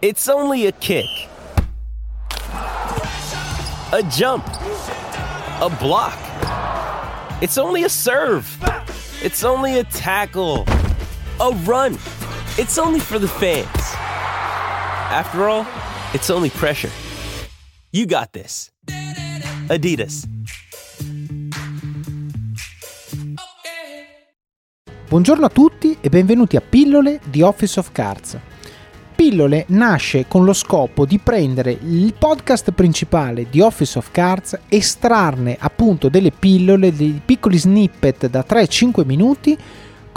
It's only a kick. A jump. A block. It's only a serve. It's only a tackle. A run. It's only for the fans. After all, it's only pressure. You got this. Adidas. Buongiorno a tutti e benvenuti a Pillole di Office of Cards. Pillole nasce con lo scopo di prendere il podcast principale di Office of Cards, estrarne appunto delle pillole, dei piccoli snippet da 3-5 minuti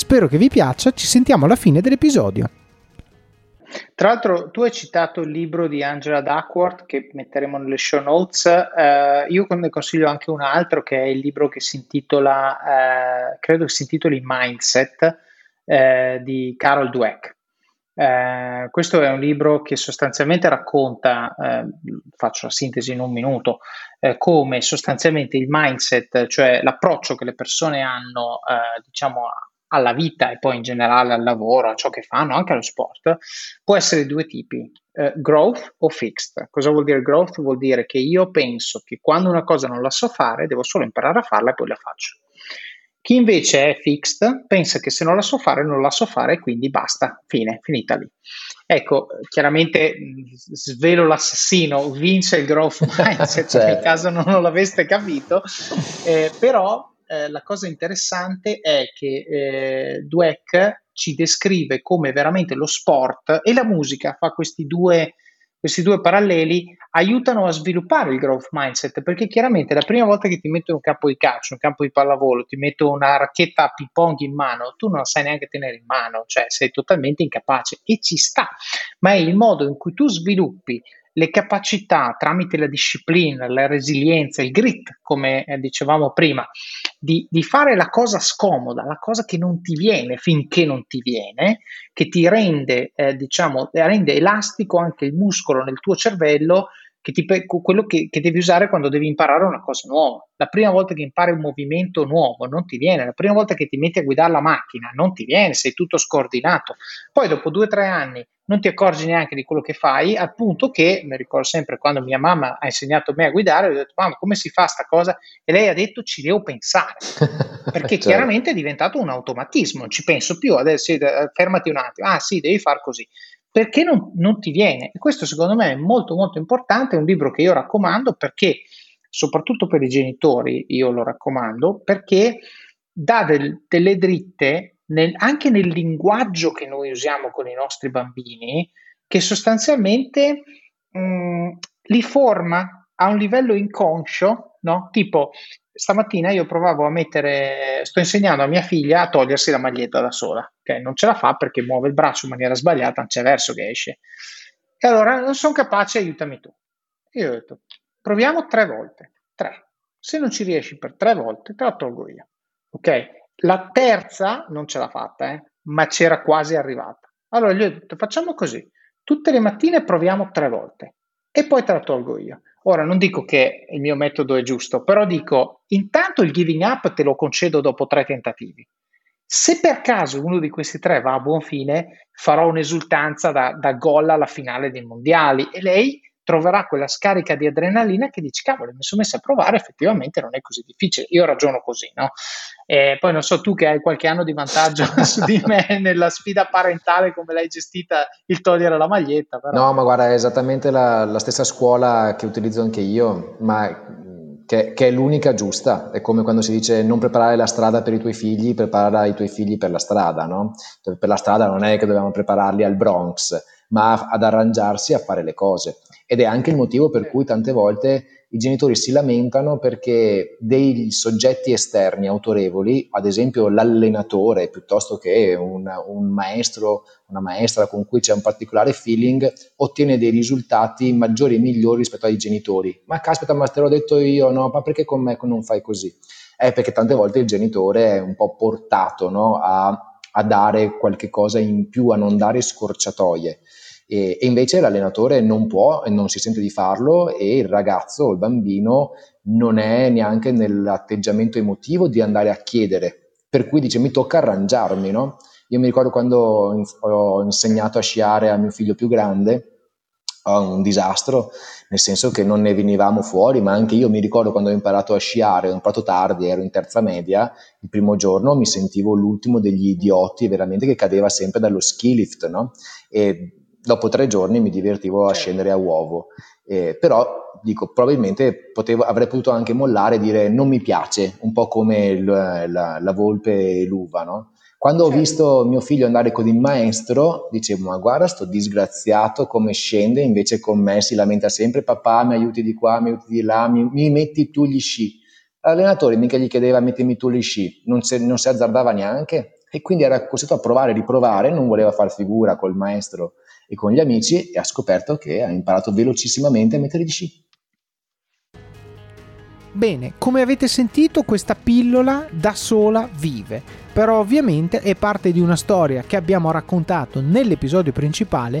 Spero che vi piaccia, ci sentiamo alla fine dell'episodio. Tra l'altro, tu hai citato il libro di Angela Duckworth che metteremo nelle show notes. Eh, io ne consiglio anche un altro che è il libro che si intitola, eh, credo si intitoli Mindset eh, di Carol Dweck. Eh, questo è un libro che sostanzialmente racconta, eh, faccio la sintesi in un minuto, eh, come sostanzialmente il mindset, cioè l'approccio che le persone hanno, diciamo, alla vita e poi in generale al lavoro, a ciò che fanno, anche allo sport, può essere di due tipi, eh, growth o fixed. Cosa vuol dire growth? Vuol dire che io penso che quando una cosa non la so fare, devo solo imparare a farla e poi la faccio. Chi invece è fixed pensa che se non la so fare, non la so fare quindi basta, fine, finita lì. Ecco, chiaramente svelo l'assassino, vince il growth mindset, certo. nel caso non l'aveste capito, eh, però eh, la cosa interessante è che eh, Dweck ci descrive come veramente lo sport e la musica fa questi due, questi due paralleli, aiutano a sviluppare il growth mindset, perché chiaramente la prima volta che ti metto un campo di calcio, un campo di pallavolo, ti metto una racchetta a ping pong in mano, tu non la sai neanche tenere in mano, cioè sei totalmente incapace. E ci sta, ma è il modo in cui tu sviluppi le capacità tramite la disciplina, la resilienza, il grit, come eh, dicevamo prima, di, di, fare la cosa scomoda, la cosa che non ti viene finché non ti viene, che ti rende, eh, diciamo, rende elastico anche il muscolo nel tuo cervello che ti, quello che, che, devi usare quando devi imparare una cosa nuova. La prima volta che impari un movimento nuovo non ti viene, la prima volta che ti metti a guidare la macchina non ti viene, sei tutto scordinato. Poi dopo due o tre anni non ti accorgi neanche di quello che fai, al punto che, mi ricordo sempre quando mia mamma ha insegnato a me a guidare, ho detto mamma come si fa sta cosa? E lei ha detto ci devo pensare, perché certo. chiaramente è diventato un automatismo, non ci penso più, adesso fermati un attimo, ah sì, devi far così perché non, non, ti viene. E questo secondo me è molto molto importante, è un libro che io raccomando perché, soprattutto per i genitori, io lo raccomando, perché dà del, delle dritte nel, anche nel linguaggio che noi usiamo con i nostri bambini, che sostanzialmente mh, mm, li forma a un livello inconscio, no? Tipo, stamattina io provavo a mettere, sto insegnando a mia figlia a togliersi la maglietta da sola, ok? Non ce la fa perché muove il braccio in maniera sbagliata, non c'è verso che esce. E allora non sono capace, aiutami tu. Io ho detto, proviamo tre volte, tre. Se non ci riesci per tre volte, te la tolgo io, ok? La terza non ce l'ha fatta, eh? ma c'era quasi arrivata. Allora gli ho detto, facciamo così, tutte le mattine proviamo tre volte e poi te la tolgo io. Ora non dico che il mio metodo è giusto, però dico intanto il giving up te lo concedo dopo tre tentativi. Se per caso uno di questi tre va a buon fine, farò un'esultanza da, da gol alla finale dei mondiali e lei troverà quella scarica di adrenalina che dici, cavolo, mi sono messo a provare, effettivamente non è così difficile. Io ragiono così, no? E poi non so tu che hai qualche anno di vantaggio su di me nella sfida parentale, come l'hai gestita il togliere la maglietta. Però. No, ma guarda, è esattamente la, la stessa scuola che utilizzo anche io, ma che, che, è l'unica giusta. È come quando si dice non preparare la strada per i tuoi figli, prepara i tuoi figli per la strada, no? Per la strada non è che dobbiamo prepararli al Bronx, ma ad arrangiarsi a fare le cose ed è anche il motivo per cui tante volte i genitori si lamentano perché dei soggetti esterni autorevoli, ad esempio l'allenatore piuttosto che un, un maestro, una maestra con cui c'è un particolare feeling, ottiene dei risultati maggiori e migliori rispetto ai genitori. Ma caspita, ma te l'ho detto io, no? Ma perché con me non fai così? È perché tante volte il genitore è un po' portato no? a, a dare qualche cosa in più, a non dare scorciatoie e, e invece l'allenatore non può e non si sente di farlo e il ragazzo o il bambino non è neanche nell'atteggiamento emotivo di andare a chiedere, per cui dice mi tocca arrangiarmi, no? Io mi ricordo quando ho insegnato a sciare a mio figlio più grande, un disastro, nel senso che non ne venivamo fuori, ma anche io mi ricordo quando ho imparato a sciare, ho imparato tardi, ero in terza media, il primo giorno mi sentivo l'ultimo degli idioti veramente che cadeva sempre dallo ski lift, no? E dopo tre giorni mi divertivo a certo. scendere a uovo. Eh, però dico, probabilmente potevo, avrei potuto anche mollare e dire non mi piace, un po' come il, la, la, volpe e l'uva, no? Quando certo. ho visto mio figlio andare con il maestro, dicevo, ma guarda sto disgraziato come scende, invece con me si lamenta sempre, papà mi aiuti di qua, mi aiuti di là, mi, mi metti tu gli sci. L'allenatore mica gli chiedeva mettimi tu gli sci, non, se, non si azzardava neanche e quindi era costretto a provare e riprovare, non voleva far figura col maestro e con gli amici e ha scoperto che ha imparato velocissimamente a mettere gli sci. Bene, come avete sentito questa pillola da sola vive, però ovviamente è parte di una storia che abbiamo raccontato nell'episodio principale,